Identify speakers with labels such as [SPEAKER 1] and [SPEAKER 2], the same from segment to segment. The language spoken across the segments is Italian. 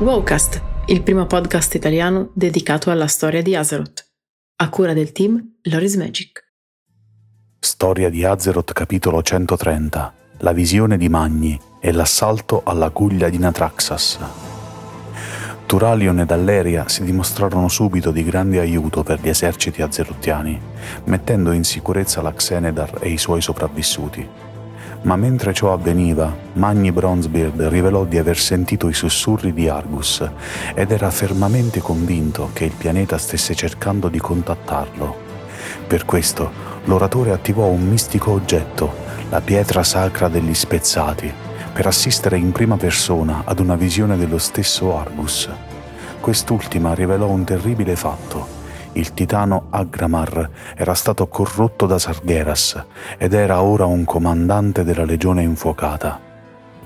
[SPEAKER 1] Wowcast, il primo podcast italiano dedicato alla storia di Azeroth, a cura del team Loris Magic.
[SPEAKER 2] Storia di Azeroth capitolo 130 La visione di Magni e l'assalto alla guglia di Natraxas. Turalion ed Alleria si dimostrarono subito di grande aiuto per gli eserciti azerottiani, mettendo in sicurezza la Xenedar e i suoi sopravvissuti. Ma mentre ciò avveniva, Magni Bronzebeard rivelò di aver sentito i sussurri di Argus ed era fermamente convinto che il pianeta stesse cercando di contattarlo. Per questo l'oratore attivò un mistico oggetto, la pietra sacra degli spezzati, per assistere in prima persona ad una visione dello stesso Argus. Quest'ultima rivelò un terribile fatto il titano Agramar era stato corrotto da Sargeras ed era ora un comandante della legione infuocata.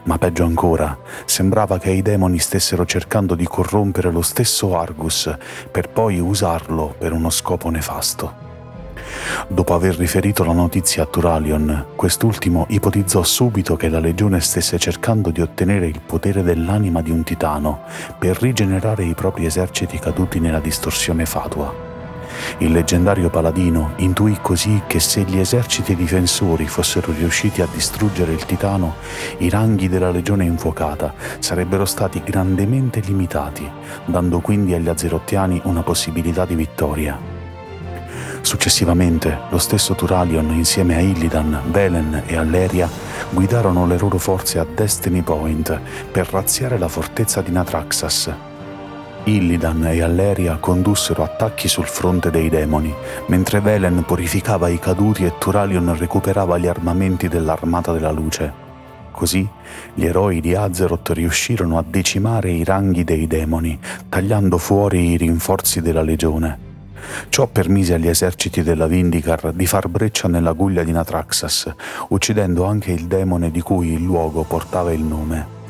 [SPEAKER 2] Ma peggio ancora, sembrava che i demoni stessero cercando di corrompere lo stesso Argus per poi usarlo per uno scopo nefasto. Dopo aver riferito la notizia a Turalion, quest'ultimo ipotizzò subito che la legione stesse cercando di ottenere il potere dell'anima di un titano per rigenerare i propri eserciti caduti nella distorsione fatua. Il leggendario paladino intuì così che se gli eserciti difensori fossero riusciti a distruggere il titano, i ranghi della legione infuocata sarebbero stati grandemente limitati, dando quindi agli azerottiani una possibilità di vittoria. Successivamente, lo stesso Turalion insieme a Illidan, Velen e Alleria guidarono le loro forze a Destiny Point per razziare la fortezza di Natraxas Illidan e Alleria condussero attacchi sul fronte dei demoni, mentre Velen purificava i caduti e Turalion recuperava gli armamenti dell'Armata della Luce. Così gli eroi di Azeroth riuscirono a decimare i ranghi dei demoni, tagliando fuori i rinforzi della legione. Ciò permise agli eserciti della Vindicar di far breccia nella guglia di Natraxas, uccidendo anche il demone di cui il luogo portava il nome.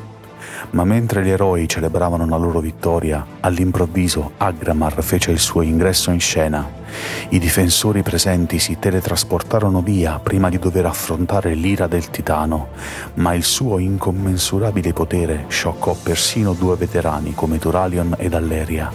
[SPEAKER 2] Ma mentre gli eroi celebravano la loro vittoria, all'improvviso Agramar fece il suo ingresso in scena. I difensori presenti si teletrasportarono via prima di dover affrontare l'ira del titano, ma il suo incommensurabile potere scioccò persino due veterani come Turalion ed Alleria.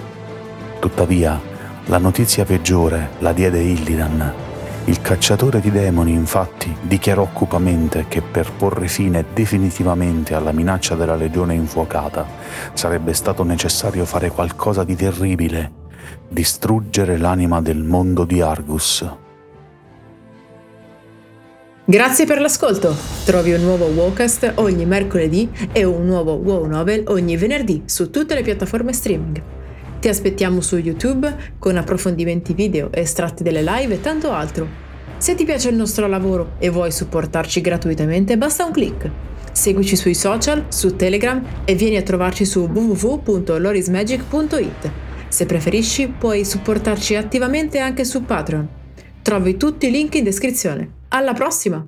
[SPEAKER 2] Tuttavia, la notizia peggiore la diede Illidan, il cacciatore di demoni infatti dichiarò cupamente che per porre fine definitivamente alla minaccia della legione infuocata sarebbe stato necessario fare qualcosa di terribile, distruggere l'anima del mondo di Argus.
[SPEAKER 1] Grazie per l'ascolto! Trovi un nuovo Wowcast ogni mercoledì e un nuovo Wow Novel ogni venerdì su tutte le piattaforme streaming. Ti aspettiamo su YouTube con approfondimenti video, estratti delle live e tanto altro. Se ti piace il nostro lavoro e vuoi supportarci gratuitamente, basta un clic. Seguici sui social, su Telegram e vieni a trovarci su www.lorismagic.it. Se preferisci, puoi supportarci attivamente anche su Patreon. Trovi tutti i link in descrizione. Alla prossima!